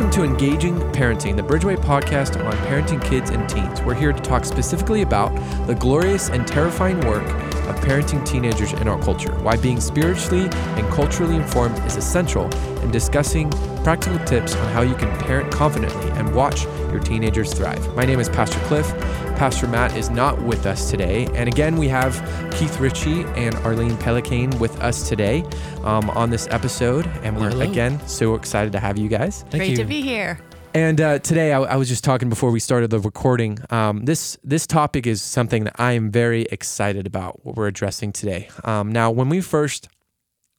Welcome to Engaging Parenting, the Bridgeway podcast on parenting kids and teens. We're here to talk specifically about the glorious and terrifying work of parenting teenagers in our culture, why being spiritually and culturally informed is essential, and discussing practical tips on how you can parent confidently and watch your teenagers thrive. My name is Pastor Cliff. Pastor Matt is not with us today. And again, we have Keith Richie and Arlene Pellicane with us today um, on this episode. And we're, Hello. again, so excited to have you guys. Thank Great you. to be here. And uh, today, I, I was just talking before we started the recording. Um, this this topic is something that I am very excited about. What we're addressing today. Um, now, when we first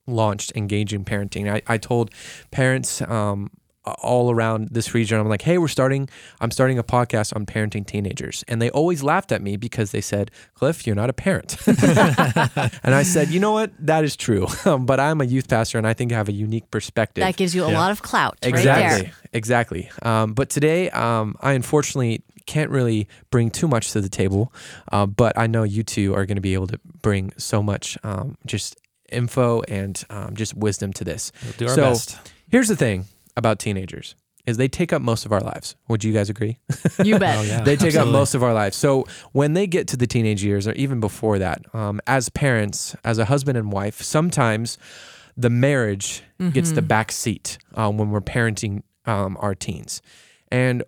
launched engaging parenting, I, I told parents um, all around this region, I'm like, "Hey, we're starting. I'm starting a podcast on parenting teenagers," and they always laughed at me because they said, "Cliff, you're not a parent." and I said, "You know what? That is true, but I'm a youth pastor, and I think I have a unique perspective." That gives you a Yeah. lot of clout. Right Exactly. there. Exactly. Um, but today, um, I unfortunately can't really bring too much to the table. Uh, but I know you two are going to be able to bring so much um, just info and um, just wisdom to this. We'll do our So- best. Here's the thing about teenagers is they take up most of our lives. Would you guys agree? You bet. Oh, yeah. they take absolutely. up most of our lives. So when they get to the teenage years, or even before that, um, as parents, as a husband and wife, sometimes the marriage gets the back seat um, when we're parenting um, our teens. And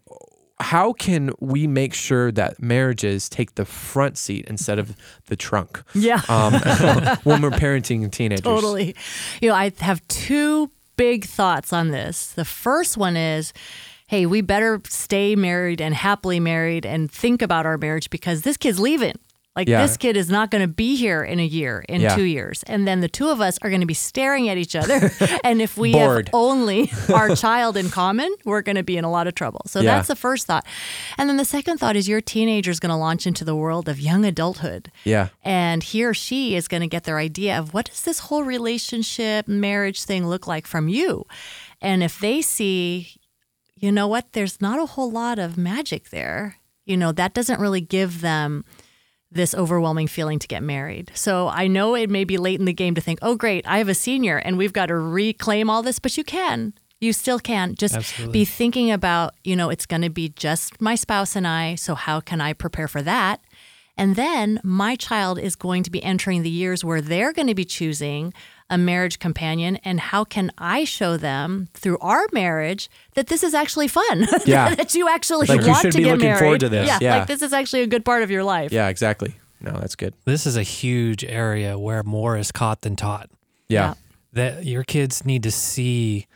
how can we make sure that marriages take the front seat instead of the trunk Yeah. um, when we're parenting teenagers? Totally. You know, I have two big thoughts on this. The first one is hey, we better stay married and happily married and think about our marriage because this kid's leaving. Like Yeah. this kid is not going to be here in a year, in Yeah. two years, and then the two of us are going to be staring at each other. and if we have only our child in common, we're going to be in a lot of trouble. So Yeah. that's the first thought. And then the second thought is your teenager is going to launch into the world of young adulthood Yeah. and he or she is going to get their idea of what does this whole relationship marriage thing look like from you and if they see you know what there's not a whole lot of magic there you know that doesn't really give them this overwhelming feeling to get married. So I know it may be late in the game to think, "Oh great, I have a senior and we've got to reclaim all this," but you can. You still can. Just Absolutely. be thinking about, you know, it's going to be just my spouse and I, so how can I prepare for that? And then my child is going to be entering the years where they're going to be choosing a marriage companion. And how can I show them through our marriage that this is actually fun? Yeah. that you actually Like, you want should to be get looking married. forward to this. Yeah, Yeah. Like this is actually a good part of your life. Yeah, exactly. No, that's good. This is a huge area where more is caught than taught. Yeah. That your kids need to see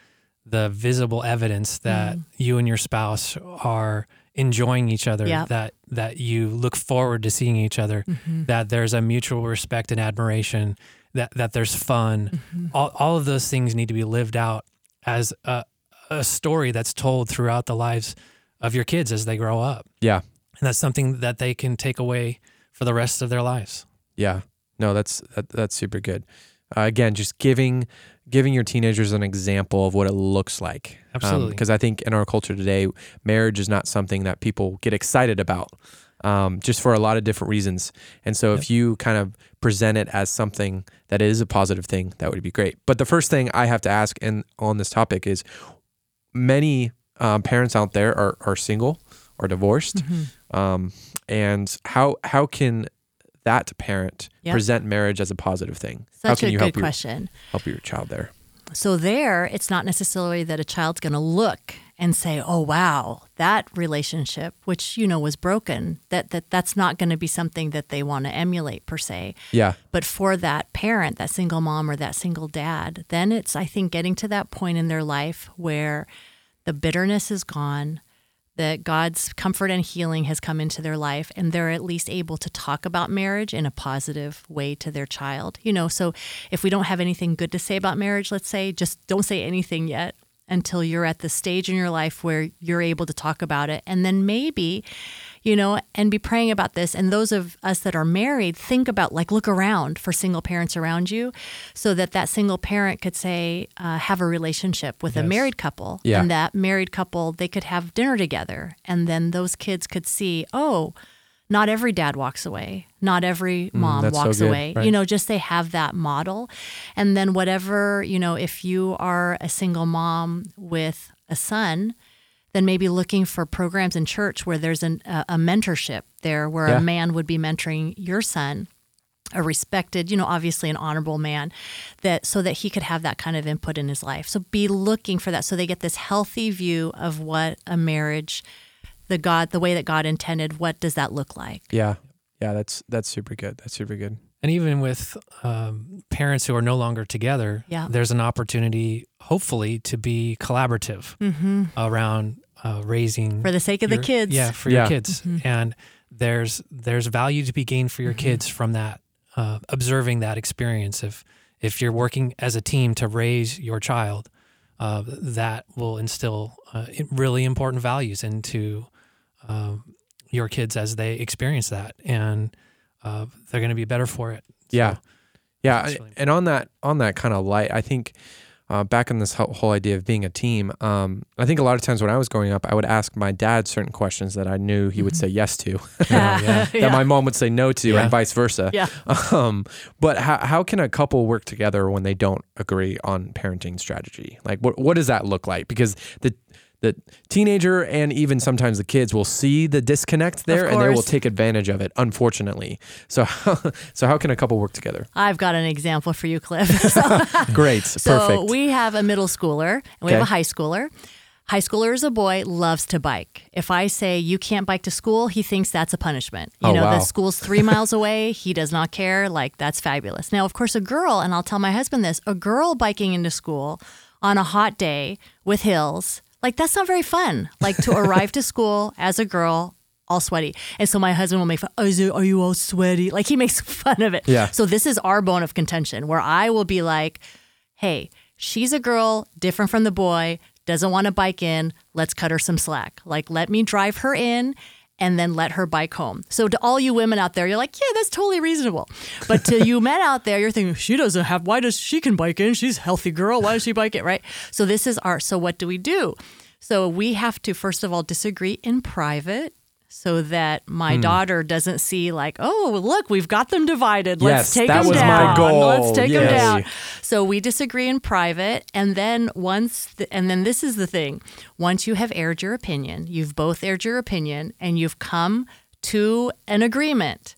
the visible evidence that mm. you and your spouse are enjoying each other, Yeah. that that you look forward to seeing each other, mm-hmm. that there's a mutual respect and admiration, that that there's fun. All, all of those things need to be lived out as a, a story that's told throughout the lives of your kids as they grow up. Yeah. And that's something that they can take away for the rest of their lives. Yeah. No, that's that, that's super good. Uh, again, just giving giving your teenagers an example of what it looks like. Absolutely. Because I think in our culture today, marriage is not something that people get excited about, um, just for a lot of different reasons. And so, if you kind of present it as something that is a positive thing, that would be great. But the first thing I have to ask, and on this topic, is many um, parents out there are are single or divorced, Mm-hmm. um, and how how can that parent Yep. present marriage as a positive thing? how Such can a you good help your, question. help your child there? So there, it's not necessarily that a child's going to look and say, "Oh wow, that relationship, which you know was broken." That that that's not going to be something that they want to emulate per se. Yeah, But for that parent, that single mom or that single dad, then it's I think getting to that point in their life where the bitterness is gone, that God's comfort and healing has come into their life and they're at least able to talk about marriage in a positive way to their child. You know, so if we don't have anything good to say about marriage, let's say, just don't say anything yet until you're at the stage in your life where you're able to talk about it. And then maybe, you know, and be praying about this. And those of us that are married, think about like look around for single parents around you so that that single parent could say, uh, have a relationship with a married couple. Yeah. And that married couple, they could have dinner together. And then those kids could see, oh, not every dad walks away. Not every mom Mm, that's so walks good, away. right. You know, just they have that model. And then whatever, you know, if you are a single mom with a son, then maybe looking for programs in church where there's an, a, a mentorship there where Yeah. a man would be mentoring your son a respected, you know, obviously an honorable man that so that he could have that kind of input in his life. So be looking for that so they get this healthy view of what a marriage the God the way that God intended, what does that look like? Yeah. Yeah, that's that's super good. That's super good. And even with um, parents who are no longer together, Yeah. there's an opportunity, hopefully, to be collaborative around uh, raising For the sake of the kids. Yeah, for Yeah. your kids, and there's there's value to be gained for your kids from that, uh, observing that experience. If if you're working as a team to raise your child, uh, that will instill uh, really important values into um, your kids as they experience that, and uh, they're going to be better for it. So, Yeah. Yeah, really and on that on that kind of light, I think uh, back on this whole, idea of being a team, um, I think a lot of times when I was growing up, I would ask my dad certain questions that I knew he would say yes to, yeah. that my mom would say no to, Yeah. and vice versa. Yeah. Um, but how how can a couple work together when they don't agree on parenting strategy? Like, what what does that look like? Because the the teenager and even sometimes the kids will see the disconnect there, and they will take advantage of it. Unfortunately, so so how can a couple work together? I've got an example for you, Cliff. Great, So perfect. we have a middle schooler and we have a high schooler. High schooler is a boy, loves to bike. If I say you can't bike to school, he thinks that's a punishment. You Oh, know, wow. the school's three miles away. He does not care. Like, that's fabulous. Now, of course, a girl, and I'll tell my husband this a girl biking into school on a hot day with hills, like, that's not very fun. Like, to arrive to school as a girl, all sweaty. And so my husband will make fun, is it, are you all sweaty? Like, he makes fun of it. Yeah. So this is our bone of contention where I will be like, hey, she's a girl, different from the boy, doesn't want to bike in. Let's cut her some slack. Like, let me drive her in and then let her bike home. So, to all you women out there, you're like, yeah, that's totally reasonable. But to you men out there, you're thinking, she doesn't have, why does she can bike in? She's a healthy girl. Why does she bike it? Right. So, this is our, so what do we do? So, we have to, first of all, disagree in private. So that my Hmm. daughter doesn't see like, oh, look, we've got them divided. Let's Yes, take that them was my down. goal. Let's take them down. So we disagree in private, and then once, the, and then this is the thing: once you have aired your opinion, you've both aired your opinion, and you've come to an agreement.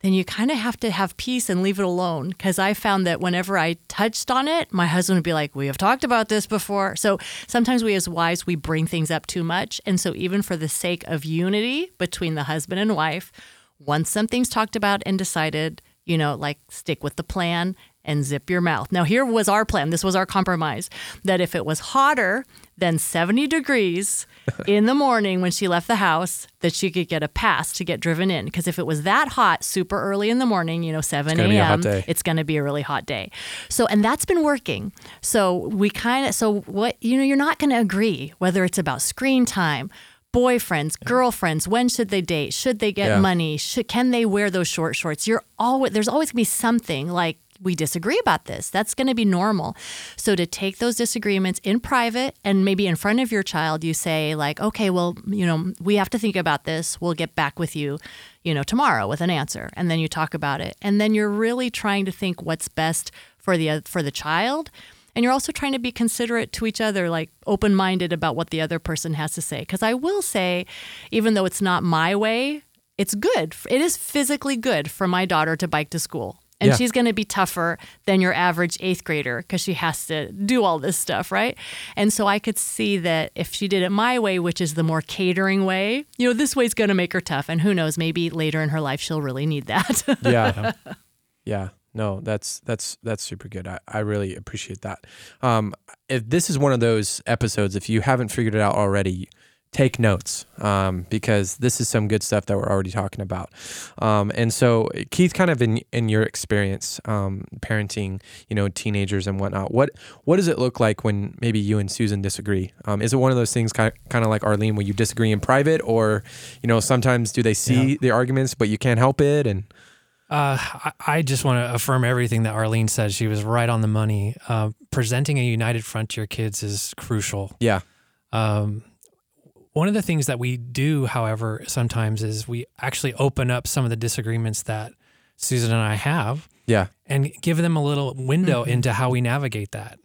Then you kind of have to have peace and leave it alone. Because I found that whenever I touched on it, my husband would be like, We have talked about this before. So sometimes we, as wives, we bring things up too much. And so, even for the sake of unity between the husband and wife, once something's talked about and decided, you know, like stick with the plan and zip your mouth. Now, here was our plan. This was our compromise that if it was hotter than 70 degrees in the morning when she left the house, that she could get a pass to get driven in. Because if it was that hot super early in the morning, you know, 7 gonna be a hot a.m., it's going to be a really hot day. So, and that's been working. So, we kind of, so what, you know, you're not going to agree whether it's about screen time, boyfriends, girlfriends, when should they date? Should they get Yeah. money? Should, can they wear those short shorts? You're always, there's always going to be something like, we disagree about this. That's going to be normal. So to take those disagreements in private and maybe in front of your child, you say like, okay, well, you know, we have to think about this. We'll get back with you, you know, tomorrow with an answer. And then you talk about it. And then you're really trying to think what's best for the for the child. And you're also trying to be considerate to each other, like open minded about what the other person has to say. Because I will say, even though it's not my way, it's good. It is physically good for my daughter to bike to school. And Yeah. she's going to be tougher than your average eighth grader because she has to do all this stuff, right? And so I could see that if she did it my way, which is the more catering way, you know, this way's going to make her tough. And who knows, maybe later in her life, she'll really need that. yeah yeah no that's that's that's super good i, I really appreciate that um, if this is one of those episodes if you haven't figured it out already take notes um, because this is some good stuff that we're already talking about um, and so keith kind of in in your experience um, parenting you know teenagers and whatnot what what does it look like when maybe you and susan disagree um, is it one of those things kind of, kind of like arlene where you disagree in private or you know sometimes do they see the arguments but you can't help it and Uh, I, I just want to affirm everything that Arlene said. She was right on the money. Uh, presenting a united front to your kids is crucial. yeah Um, one of the things that we do, however, sometimes is we actually open up some of the disagreements that Susan and I have yeah and give them a little window into how we navigate that.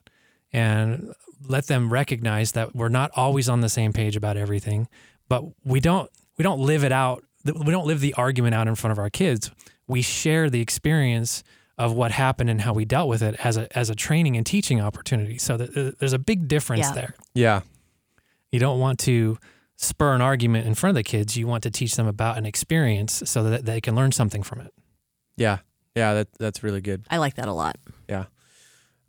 And let them recognize that we're not always on the same page about everything, but we don't we don't live it out. We don't live the argument out in front of our kids. We share the experience of what happened and how we dealt with it as a as a training and teaching opportunity. So that, uh, there's a big difference Yeah. there. Yeah. You don't want to spur an argument in front of the kids. You want to teach them about an experience so that they can learn something from it. Yeah. Yeah. That that's really good. I like that a lot. Yeah.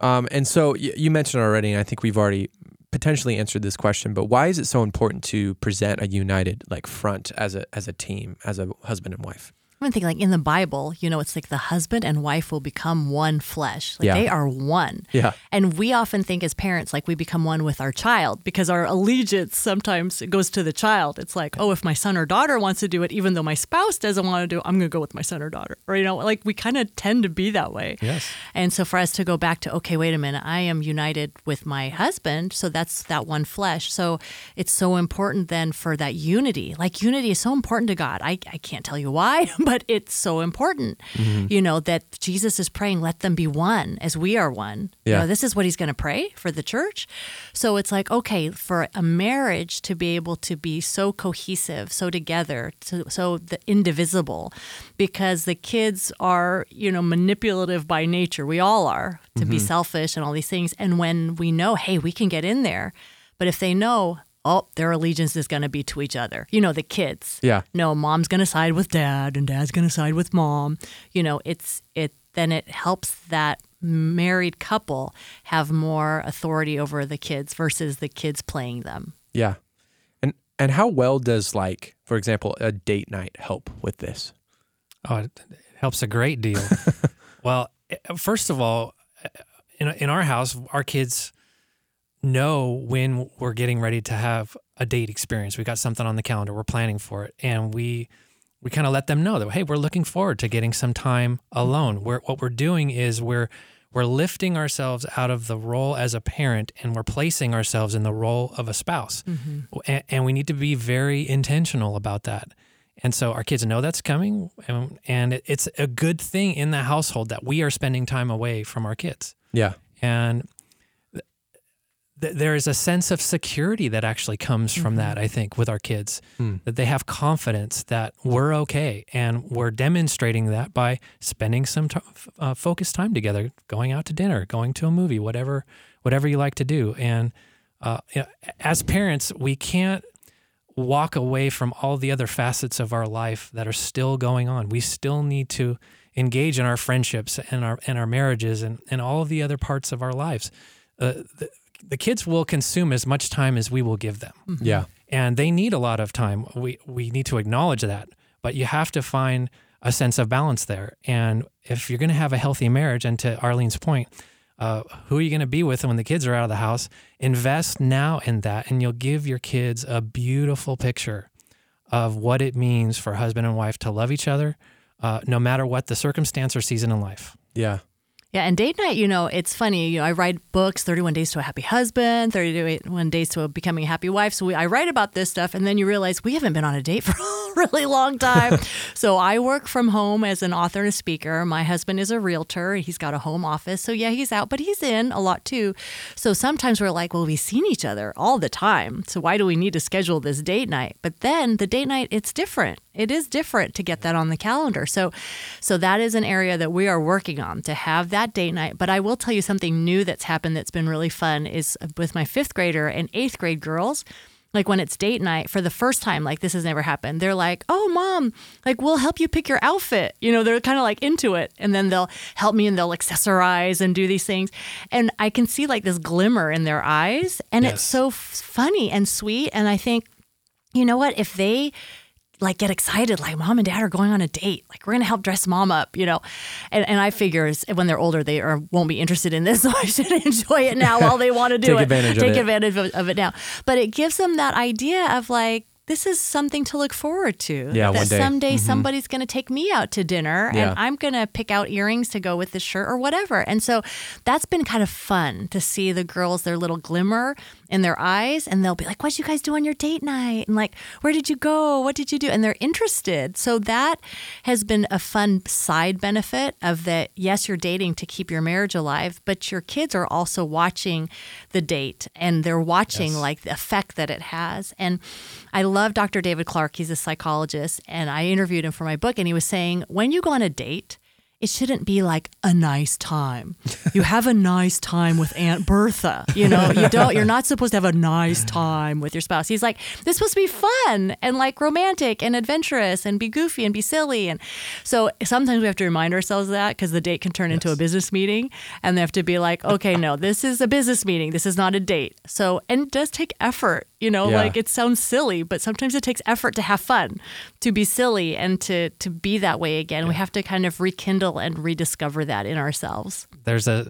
Um, and so y- you mentioned already, and I think we've already potentially answered this question, but why is it so important to present a united like front as a as a team, as a husband and wife? I'm thinking like in the Bible, you know, it's like the husband and wife will become one flesh. Like Yeah. they are one. Yeah. And we often think as parents, like we become one with our child because our allegiance sometimes goes to the child. It's like, oh, if my son or daughter wants to do it, even though my spouse doesn't want to do it, I'm going to go with my son or daughter. Or, you know, like we kind of tend to be that way. Yes. And so for us to go back to, okay, wait a minute, I am united with my husband. So that's that one flesh. So it's so important then for that unity. Like unity is so important to God. I, I can't tell you why, but it's so important, mm-hmm. you know, that Jesus is praying, let them be one as we are one. You Yeah. know, this is what he's going to pray for the church. So it's like, okay, for a marriage to be able to be so cohesive, so together, so, so the indivisible, because the kids are, you know, manipulative by nature. We all are to be mm-hmm. selfish and all these things. And when we know, hey, we can get in there, but if they know, oh, their allegiance is going to be to each other, you know, the kids. Yeah. No, mom's going to side with dad and dad's going to side with mom. You know, it's, it, then it helps that married couple have more authority over the kids versus the kids playing them. Yeah. And and how well does like, for example, a date night help with this? Oh, it, it helps a great deal. well, eh, first of all, eh, in in our house, our kids know when we're getting ready to have a date experience. We got something on the calendar. We're planning for it, and we we kind of let them know that hey, we're looking forward to getting some time alone. We're, what we're doing is we're we're lifting ourselves out of the role as a parent and we're placing ourselves in the role of a spouse. Mm-hmm. And, and we need to be very intentional about that. And so our kids know that's coming. And, and it- it's a good thing in the household that we are spending time away from our kids. Yeah. And th- th- there is a sense of security that actually comes from that, I think, with our kids, that they have confidence that we're okay. And we're demonstrating that by spending some t- uh, focused time together, going out to dinner, going to a movie, whatever, whatever you like to do. And uh, you know, as parents, we can't walk away from all the other facets of our life that are still going on. We still need to engage in our friendships and our and our marriages and, and all of the other parts of our lives. Uh, the, the kids will consume as much time as we will give them, Yeah. and they need a lot of time. We we need to acknowledge that, but you have to find a sense of balance there. And if you're going to have a healthy marriage, and to Arlene's point, uh, who are you going to be with when the kids are out of the house? Invest now in that, and you'll give your kids a beautiful picture of what it means for husband and wife to love each other, uh, no matter what the circumstance or season in life. Yeah. Yeah, and date night, you know, it's funny. You know, I write books, 31 Days to a Happy Husband, 31 Days to a Becoming a Happy Wife. So we, I write about this stuff, and then you realize we haven't been on a date for really long time. so I work from home as an author and a speaker. My husband is a realtor. He's got a home office. So yeah, he's out, but he's in a lot too. So sometimes we're like, well, we've seen each other all the time. So why do we need to schedule this date night? But then the date night, it's different. It is different to get that on the calendar. So so that is an area that we are working on to have that date night. But I will tell you something new that's happened that's been really fun is with my fifth grader and eighth grade girls. Like when it's date night for the first time, like this has never happened. They're like, "Oh, mom, like we'll help you pick your outfit." You know, they're kind of like into it, and then they'll help me and they'll accessorize and do these things, and I can see like this glimmer in their eyes, and Yes. it's so f- funny and sweet. And I think, you know what, if they like get excited like mom and dad are going on a date like we're gonna help dress mom up you know and, and i figure when they're older they are, won't be interested in this so i should enjoy it now while they want to do Take it advantage take it. advantage of, of it now but it gives them that idea of like this is something to look forward to. Yeah, that one day. someday mm-hmm. somebody's going to take me out to dinner Yeah. and I'm going to pick out earrings to go with the shirt or whatever. And so that's been kind of fun to see the girls, their little glimmer in their eyes and they'll be like, What'd you guys do on your date night? And like, Where did you go? What did you do? And they're interested. So that has been a fun side benefit of that. Yes, you're dating to keep your marriage alive, but your kids are also watching the date and they're watching Yes. like the effect that it has. And I love Dr. David Clarke. He's a psychologist, and I interviewed him for my book, and he was saying, when you go on a date, it shouldn't be like a nice time. You have a nice time with Aunt Bertha. You know, you don't. You're not supposed to have a nice time with your spouse. He's like, this is supposed to be fun and like romantic and adventurous and be goofy and be silly. And so sometimes we have to remind ourselves of that because the date can turn into a business meeting, and they have to be like, okay, no, this is a business meeting. This is not a date. So and it does take effort. You know, Yeah. like it sounds silly, but sometimes it takes effort to have fun, to be silly, and to to be that way again. We have to kind of rekindle and rediscover that in ourselves. There's a,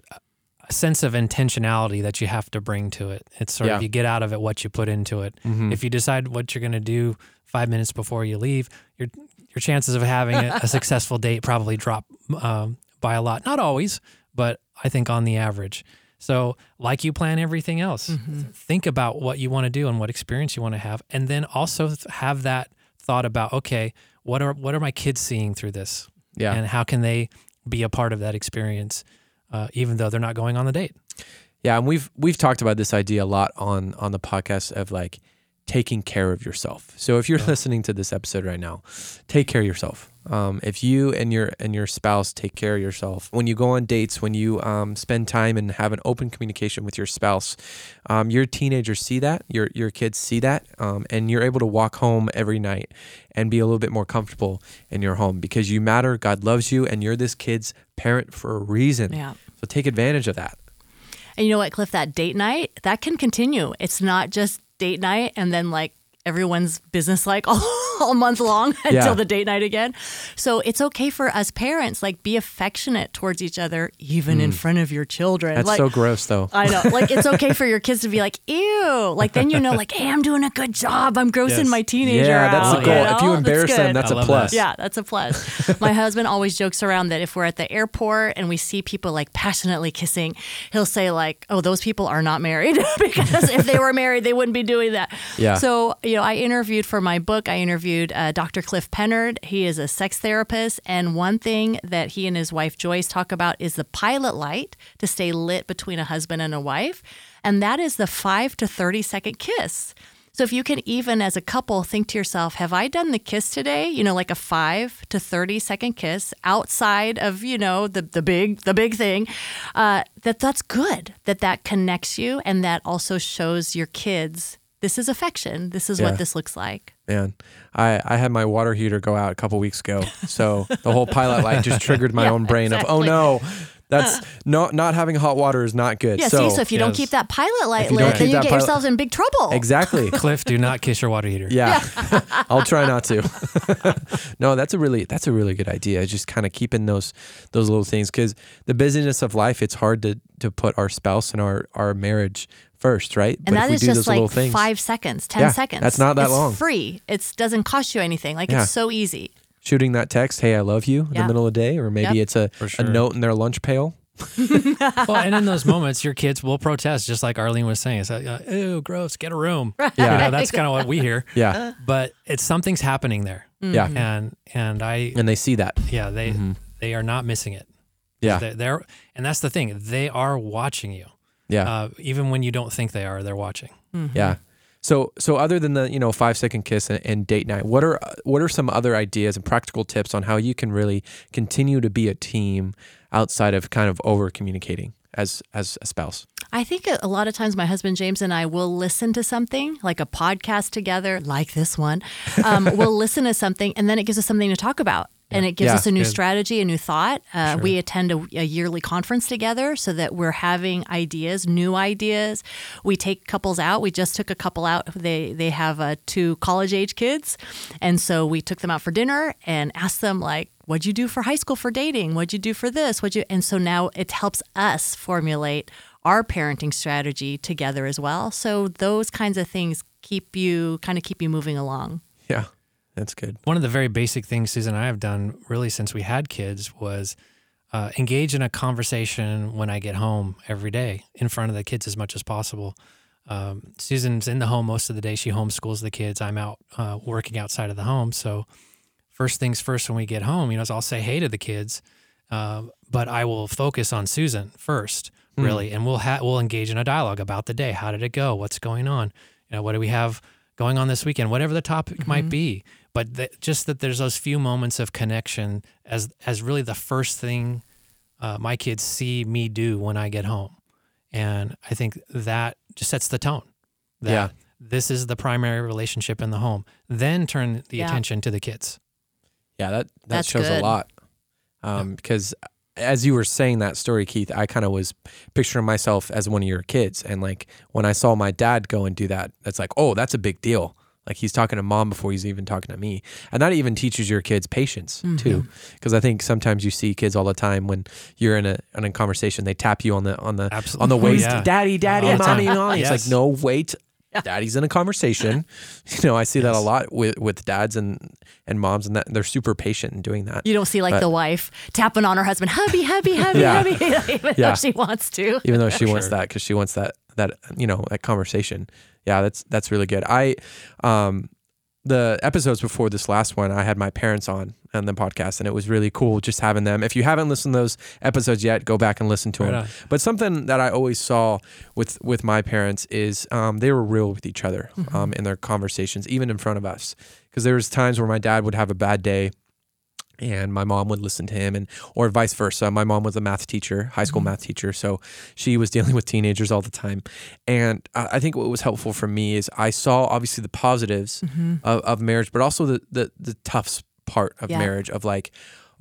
a sense of intentionality that you have to bring to it. It's sort Yeah. of you get out of it what you put into it. If you decide what you're going to do five minutes before you leave, your your chances of having a, a successful date probably drop um, by a lot. Not always, but I think on the average. So, like you plan everything else, think about what you want to do and what experience you want to have, and then also have that thought about okay, what are what are my kids seeing through this, Yeah. and how can they be a part of that experience, uh, even though they're not going on the date. Yeah, and we've we've talked about this idea a lot on on the podcast of like taking care of yourself. So if you're listening to this episode right now, take care of yourself. Um, if you and your and your spouse take care of yourself, when you go on dates, when you um, spend time and have an open communication with your spouse, um, your teenagers see that, your your kids see that, um, and you're able to walk home every night and be a little bit more comfortable in your home because you matter. God loves you, and you're this kid's parent for a reason. Yeah. So take advantage of that. And you know what, Cliff? That date night that can continue. It's not just date night and then like everyone's business like all, all month long until Yeah. the date night again. So it's okay for us parents like be affectionate towards each other even in front of your children. Mm. That's like, so gross, though. I know. Like it's okay for your kids to be like, ew. Like then you know, like, hey, I'm doing a good job. I'm grossing Yes. my teenager. Yeah, that's out, the goal. know? If you That's embarrass them, that's I a love plus. that. Yeah, that's a plus. My husband always jokes around that if we're at the airport and we see people like passionately kissing, he'll say like, "Oh, those people are not married because if they were married, they wouldn't be doing that." Yeah. So you know, I interviewed for my book. I interviewed uh, Dr. Cliff Penner. He is a sex therapist, and one thing that he and his wife Joyce talk about is the pilot light to stay lit between a husband and a wife, and that is the five to thirty second kiss. So if you can even as a couple think to yourself, have I done the kiss today? You know, like a 5 to 30 second kiss outside of, you know, the the big the big thing. Uh, that that's good. That that connects you and that also shows your kids this is affection. This is Yeah. what this looks like. Man, I, I had my water heater go out a couple weeks ago. So the whole pilot light just triggered my Yeah, own brain of, oh no, that's not not having hot water is not good. Yeah, so, see, so if you don't keep that pilot light If you don't lit, then you get pilot- yourselves in big trouble. exactly. Cliff, do not kiss your water heater. Yeah, I'll try not to. no, that's a really that's a really good idea. Just kind of keeping those those little things because the busyness of life, it's hard to to put our spouse and our our marriage first, right? And but that if we is do just those little like things, five seconds, ten Yeah, seconds. that's not that it's long. Free. It doesn't cost you anything. Like Yeah. it's so easy. shooting that text, "Hey, I love you," in Yeah. the middle of the day, or maybe Yep. it's a, For a note in their lunch pail. Well, and in those moments, your kids will protest, just like Arlene was saying. It's like, uh, ew, gross, get a room. Yeah. You know, that's kind of what we hear. Yeah, But it's something's happening there, yeah, and and I and they see that. yeah they they are not missing it. Yeah, They're, they're and that's the thing. They are watching you, yeah. uh, even when you don't think they are. They're watching. Yeah. So so other than the you know five second kiss and, and date night, what are what are some other ideas and practical tips on how you can really continue to be a team outside of kind of over communicating as as a spouse? I think a a lot of times my husband James and I will listen to something like a podcast together, like this one. Um, we'll listen to something, and then it gives us something to talk about. And it gives Yeah, us a new good. strategy, a new thought. Uh, We attend a, a yearly conference together so that we're having ideas, new ideas. We take couples out. We just took a couple out. They they have uh, two college age kids, and so we took them out for dinner and asked them like, "What'd you do for high school for dating? What'd you do for this? What'd you?" And so now it helps us formulate our parenting strategy together as well. So those kinds of things keep you kind of keep you moving along. Yeah, that's good. One of the very basic things Susan and I have done really since we had kids was uh, engage in a conversation when I get home every day in front of the kids as much as possible. um, Susan's in the home most of the day. She homeschools the kids. I'm out uh, working outside of the home. So first things first, when we get home, you know, I'll say hey to the kids, uh, but I will focus on Susan first, really, and we'll ha- we'll engage in a dialogue about the day. How did it go? What's going on? You know, what do we have going on this weekend? Whatever the topic might be, but th- just that there's those few moments of connection as as really the first thing uh, my kids see me do when I get home, and I think that just sets the tone. That Yeah. This is the primary relationship in the home. Then turn the Yeah. attention to the kids. Yeah, that that That's shows a lot. Um, because as you were saying that story, Keith, I kind of was picturing myself as one of your kids, and like when I saw my dad go and do that, it's like, oh, that's a big deal. Like he's talking to mom before he's even talking to me, and that even teaches your kids patience mm-hmm. too. Because I think sometimes you see kids all the time when you're in a in a conversation, they tap you on the on the Absolutely. on the Oh, waist, yeah. daddy, daddy, All the mommy, time. mommy. It's Yes. like no, wait. Daddy's in a conversation. You know, I see that a lot with, with dads and, and moms, and that they're super patient in doing that. You don't see like But- the wife tapping on her husband, hubby, hubby, hubby, Yeah. hubby, even Yeah. though she wants to. even though she wants that because she wants that that you know that conversation yeah that's that's really good. I um the episodes before this last one i had my parents on on the podcast and it was really cool just having them. If you haven't listened to those episodes yet go back and listen to Right them. on. but something that i always saw with with my parents is um, they were real with each other um, in their conversations even in front of us. Because there was times where my dad would have a bad day and my mom would listen to him and or vice versa. My mom was a math teacher high school mm-hmm. math teacher so she was dealing with teenagers all the time. And i think what was helpful for me is i saw obviously the positives mm-hmm. of, of marriage but also the, the the tough part of Yeah. marriage of like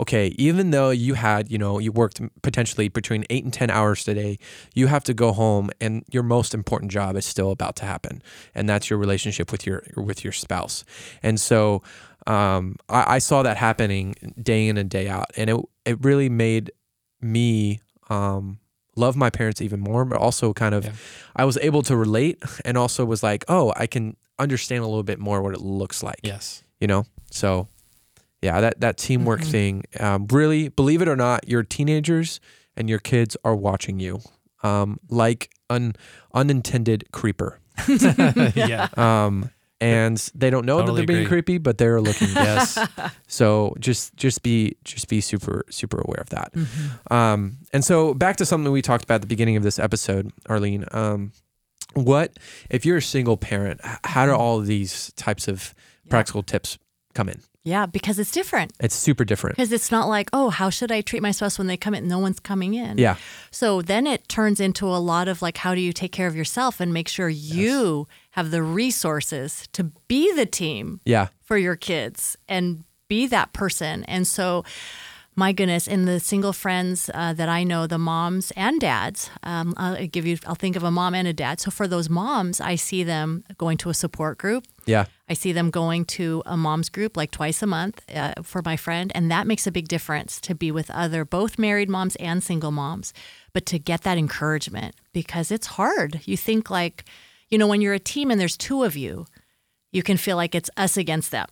okay even though you had you know you worked potentially between eight and ten hours today you have to go home and your most important job is still about to happen and that's your relationship with your with your spouse. And so um, I, I saw that happening day in and day out and it it really made me um, love my parents even more but also kind of Yeah. I was able to relate and also was like oh I can understand a little bit more what it looks like Yes. you know so yeah that that teamwork Mm-hmm. thing um, really believe it or not your teenagers and your kids are watching you um, like an unintended creeper yeah. um, and they don't know that they're being agree. creepy but they're looking Yes. so just just be just be super super aware of that um, and so back to something we talked about at the beginning of this episode arlene um, what if you're a single parent h- how do all of these types of practical tips come in Yeah, because it's different. it's super different Because it's not like, oh, how should I treat my spouse when they come in? No one's coming in. yeah So then it turns into a lot of like, how do you take care of yourself and make sure you have the resources to be the team yeah for your kids and be that person. And so, my goodness, in the single friends uh, that I know, the moms and dads, um, I'll give you, I'll think of a mom and a dad. So for those moms, I see them going to a support group. yeah I see them going to a mom's group like twice a month uh, for my friend, and that makes a big difference to be with other both married moms and single moms, but to get that encouragement because it's hard. You think like, you know, when you're a team and there's two of you, you can feel like it's us against them.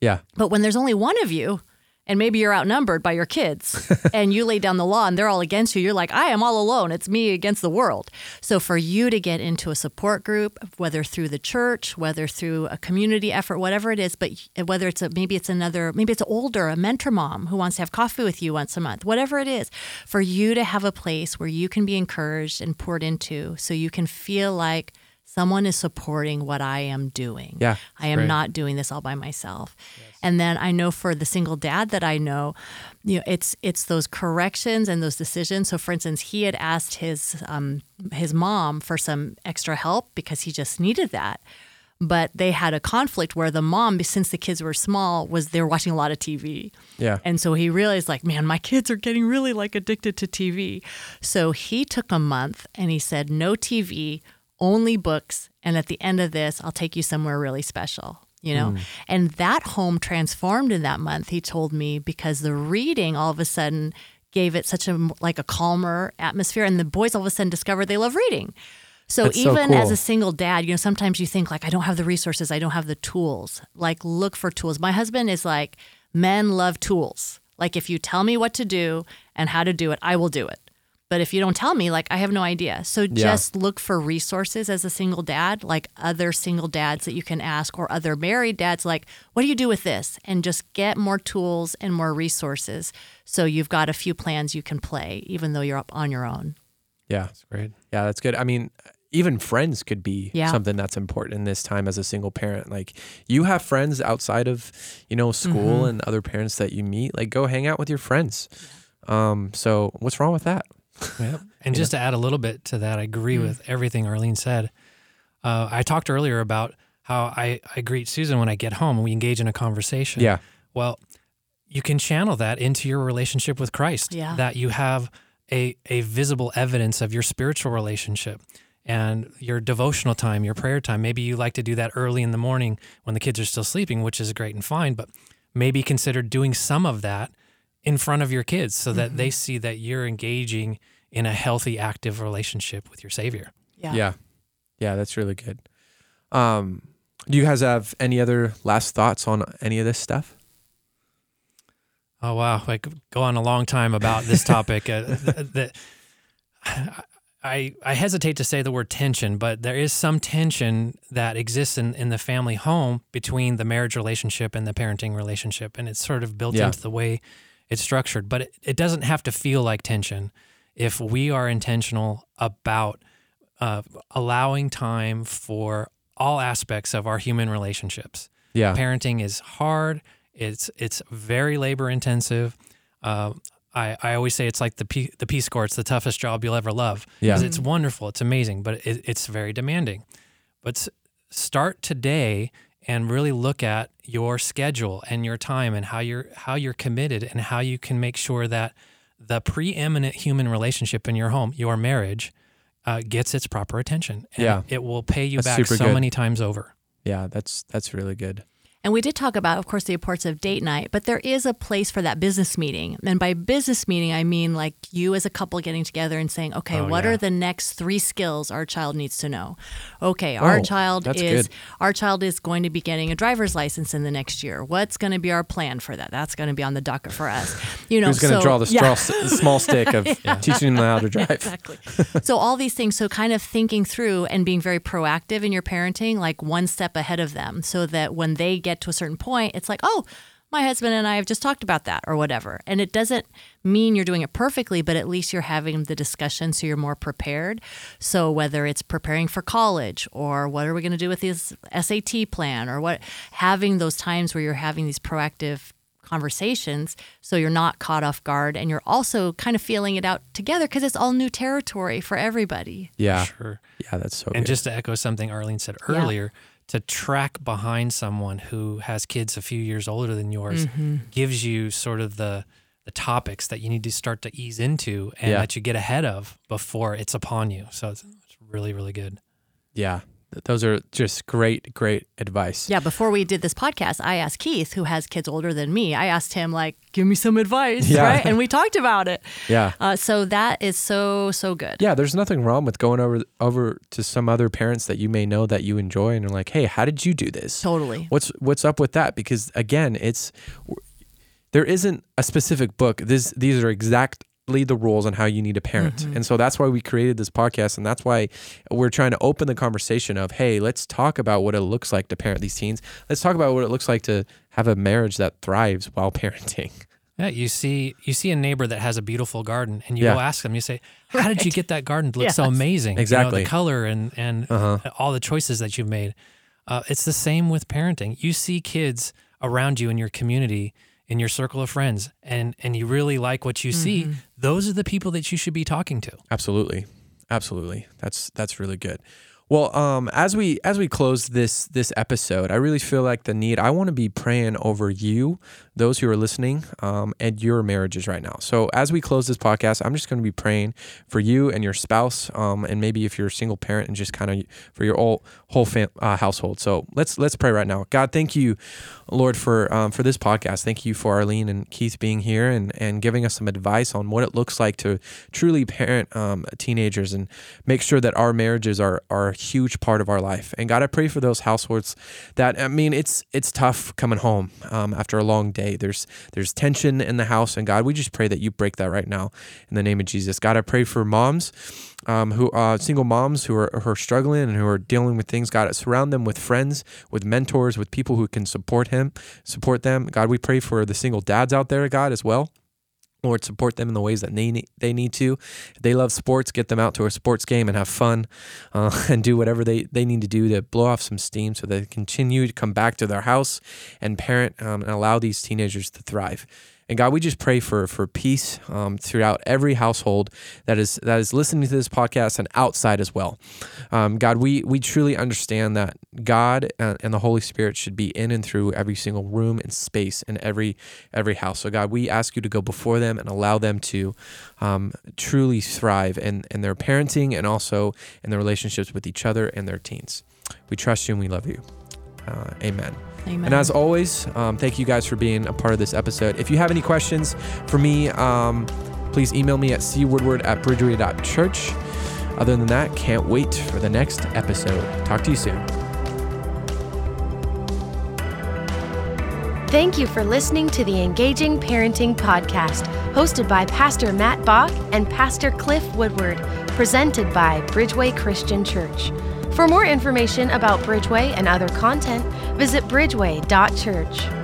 yeah But when there's only one of you, and maybe you're outnumbered by your kids, and you lay down the law and they're all against you, you're like, I am all alone. It's me against the world. So for you to get into a support group, whether through the church, whether through a community effort, whatever it is, but whether it's a maybe it's another, maybe it's older, a mentor mom who wants to have coffee with you once a month, whatever it is, for you to have a place where you can be encouraged and poured into, so you can feel like someone is supporting what I am doing. Yeah, I am great. not doing this all by myself. And then I know for the single dad that I know, you know, it's it's those corrections and those decisions. So, for instance, he had asked his um, his mom for some extra help because he just needed that. But they had a conflict where the mom, since the kids were small, was they were watching a lot of TV. yeah And so he realized, like, man, my kids are getting really like addicted to TV. So he took a month and he said, no TV, only books. And at the end of this, I'll take you somewhere really special, you know? Mm. And that home transformed in that month, he told me, because the reading all of a sudden gave it such a like a calmer atmosphere. And the boys all of a sudden discovered they love reading. So That's so even as a single dad, you know, sometimes you think like I don't have the resources, I don't have the tools. Like look for tools. My husband is like men love tools. Like if you tell me what to do and how to do it, I will do it. But if you don't tell me, like I have no idea. So just look for resources as a single dad, like other single dads that you can ask, or other married dads, like, what do you do with this? And just get more tools and more resources. So you've got a few plans you can play, even though you're up on your own. Yeah. That's great. Yeah, that's good. I mean, even friends could be Yeah. something that's important in this time as a single parent. Like you have friends outside of, you know, school Mm-hmm. and other parents that you meet. Like go hang out with your friends. Um, so what's wrong with that? Yep. And just to add a little bit to that, I agree with everything Arlene said. Uh, I talked earlier about how I, I greet Susan when I get home and we engage in a conversation. Yeah. Well, you can channel that into your relationship with Christ. Yeah. That you have a, a visible evidence of your spiritual relationship and your devotional time, your prayer time. Maybe you like to do that early in the morning when the kids are still sleeping, which is great and fine, but maybe consider doing some of that in front of your kids so that they see that you're engaging in a healthy, active relationship with your Savior. Yeah. Yeah, that's really good. Um, do you guys have any other last thoughts on any of this stuff? Oh wow, I could go on a long time about this topic. uh, th- th- I I hesitate to say the word tension, but there is some tension that exists in, in the family home between the marriage relationship and the parenting relationship, and it's sort of built Yeah. into the way it's structured. But it, it doesn't have to feel like tension if we are intentional about uh, allowing time for all aspects of our human relationships Yeah. parenting is hard. It's it's very labor intensive. Uh, I, I always say it's like the P, the Peace Corps. It's the toughest job you'll ever love. Yeah. it's wonderful. It's amazing, but it, it's very demanding. But s- start today and really look at your schedule and your time and how you're how you're committed and how you can make sure that the preeminent human relationship in your home, your marriage, uh, gets its proper attention. And Yeah. it will pay you That's back so good. many times over. Yeah, that's that's really good. And we did talk about, of course, the importance of date night, but there is a place for that business meeting. And by business meeting, I mean like you as a couple getting together and saying, okay, Oh, what yeah. are the next three skills our child needs to know? Okay, our Oh, child is good. our child is going to be getting a driver's license in the next year. What's going to be our plan for that? That's going to be on the docket for us. You know, Who's going to so- draw the Yeah. straw, small stick of teaching them how to drive? exactly. so all these things, so kind of thinking through and being very proactive in your parenting, like one step ahead of them, so that when they get to a certain point, it's like, oh, my husband and I have just talked about that or whatever. And it doesn't mean you're doing it perfectly, but at least you're having the discussion so you're more prepared. So whether it's preparing for college or what are we going to do with this SAT plan or what having those times where you're having these proactive conversations so you're not caught off guard and you're also kind of feeling it out together because it's all new territory for everybody. Yeah, Sure. yeah, that's so. And good. just to echo something Arlene said Yeah. To track behind someone who has kids a few years older than yours Mm-hmm. gives you sort of the the topics that you need to start to ease into and Yeah. that you get ahead of before it's upon you. So it's, it's really, really good. yeah, those are just great, great advice. Yeah, before we did this podcast, I asked Keith, who has kids older than me, I asked him, like, give me some advice, Yeah. right? And we talked about it. yeah. Uh, so that is so, so good. Yeah, there's nothing wrong with going over over to some other parents that you may know that you enjoy and are like, "Hey, how did you do this? Totally. What's what's up with that?" Because again, it's there isn't a specific book. This these are exactly the rules on how you need to parent. And so that's why we created this podcast and that's why we're trying to open the conversation of, "Hey, let's talk about what it looks like to parent these teens. Let's talk about what it looks like to have a marriage that thrives while parenting." Yeah, you see you see a neighbor that has a beautiful garden and you Yeah. go ask them, you say, How did you get that garden to look so Yes. amazing? You know, Exactly. the color and and Uh-huh. all the choices that you've made. Uh, it's the same with parenting. You see kids around you in your community, in your circle of friends, and and you really like what you see. Those are the people that you should be talking to. Absolutely. Absolutely. That's that's really good. Well, um, as we as we close this this episode, I really feel like the need. I want to be praying over you, those who are listening, um, and your marriages right now. So as we close this podcast, I'm just going to be praying for you and your spouse, um, and maybe if you're a single parent, and just kind of for your whole whole fam- uh, household. So let's let's pray right now. God, thank you, Lord, for um, for this podcast. Thank you for Arlene and Keith being here and and giving us some advice on what it looks like to truly parent um, teenagers and make sure that our marriages are are a huge part of our life. And God, I pray for those households that I mean, it's it's tough coming home um, after a long day. There's there's tension in the house, and God, we just pray that you break that right now in the name of Jesus. God, I pray for moms. Um, who uh, single moms who are, who are struggling and who are dealing with things. God, surround them with friends, with mentors, with people who can support him, support them. God, we pray for the single dads out there, God, as well. Lord, support them in the ways that they need, they need to. If they love sports, get them out to a sports game and have fun uh, and do whatever they, they need to do to blow off some steam so they continue to come back to their house and parent um, and allow these teenagers to thrive. And God, we just pray for for peace um, throughout every household that is that is listening to this podcast and outside as well. Um, God, we we truly understand that God and the Holy Spirit should be in and through every single room and space in every every house. So God, we ask you to go before them and allow them to um, truly thrive in in their parenting and also in their relationships with each other and their teens. We trust you and we love you. Uh, amen. Amen. And as always, um, thank you guys for being a part of this episode. If you have any questions for me, um, please email me at cwoodward at bridgeway.church. Other than that, can't wait for the next episode. Talk to you soon. Thank you for listening to the Engaging Parenting Podcast, hosted by Pastor Matt Bach and Pastor Cliff Woodward, presented by Bridgeway Christian Church. For more information about Bridgeway and other content, visit bridgeway.church.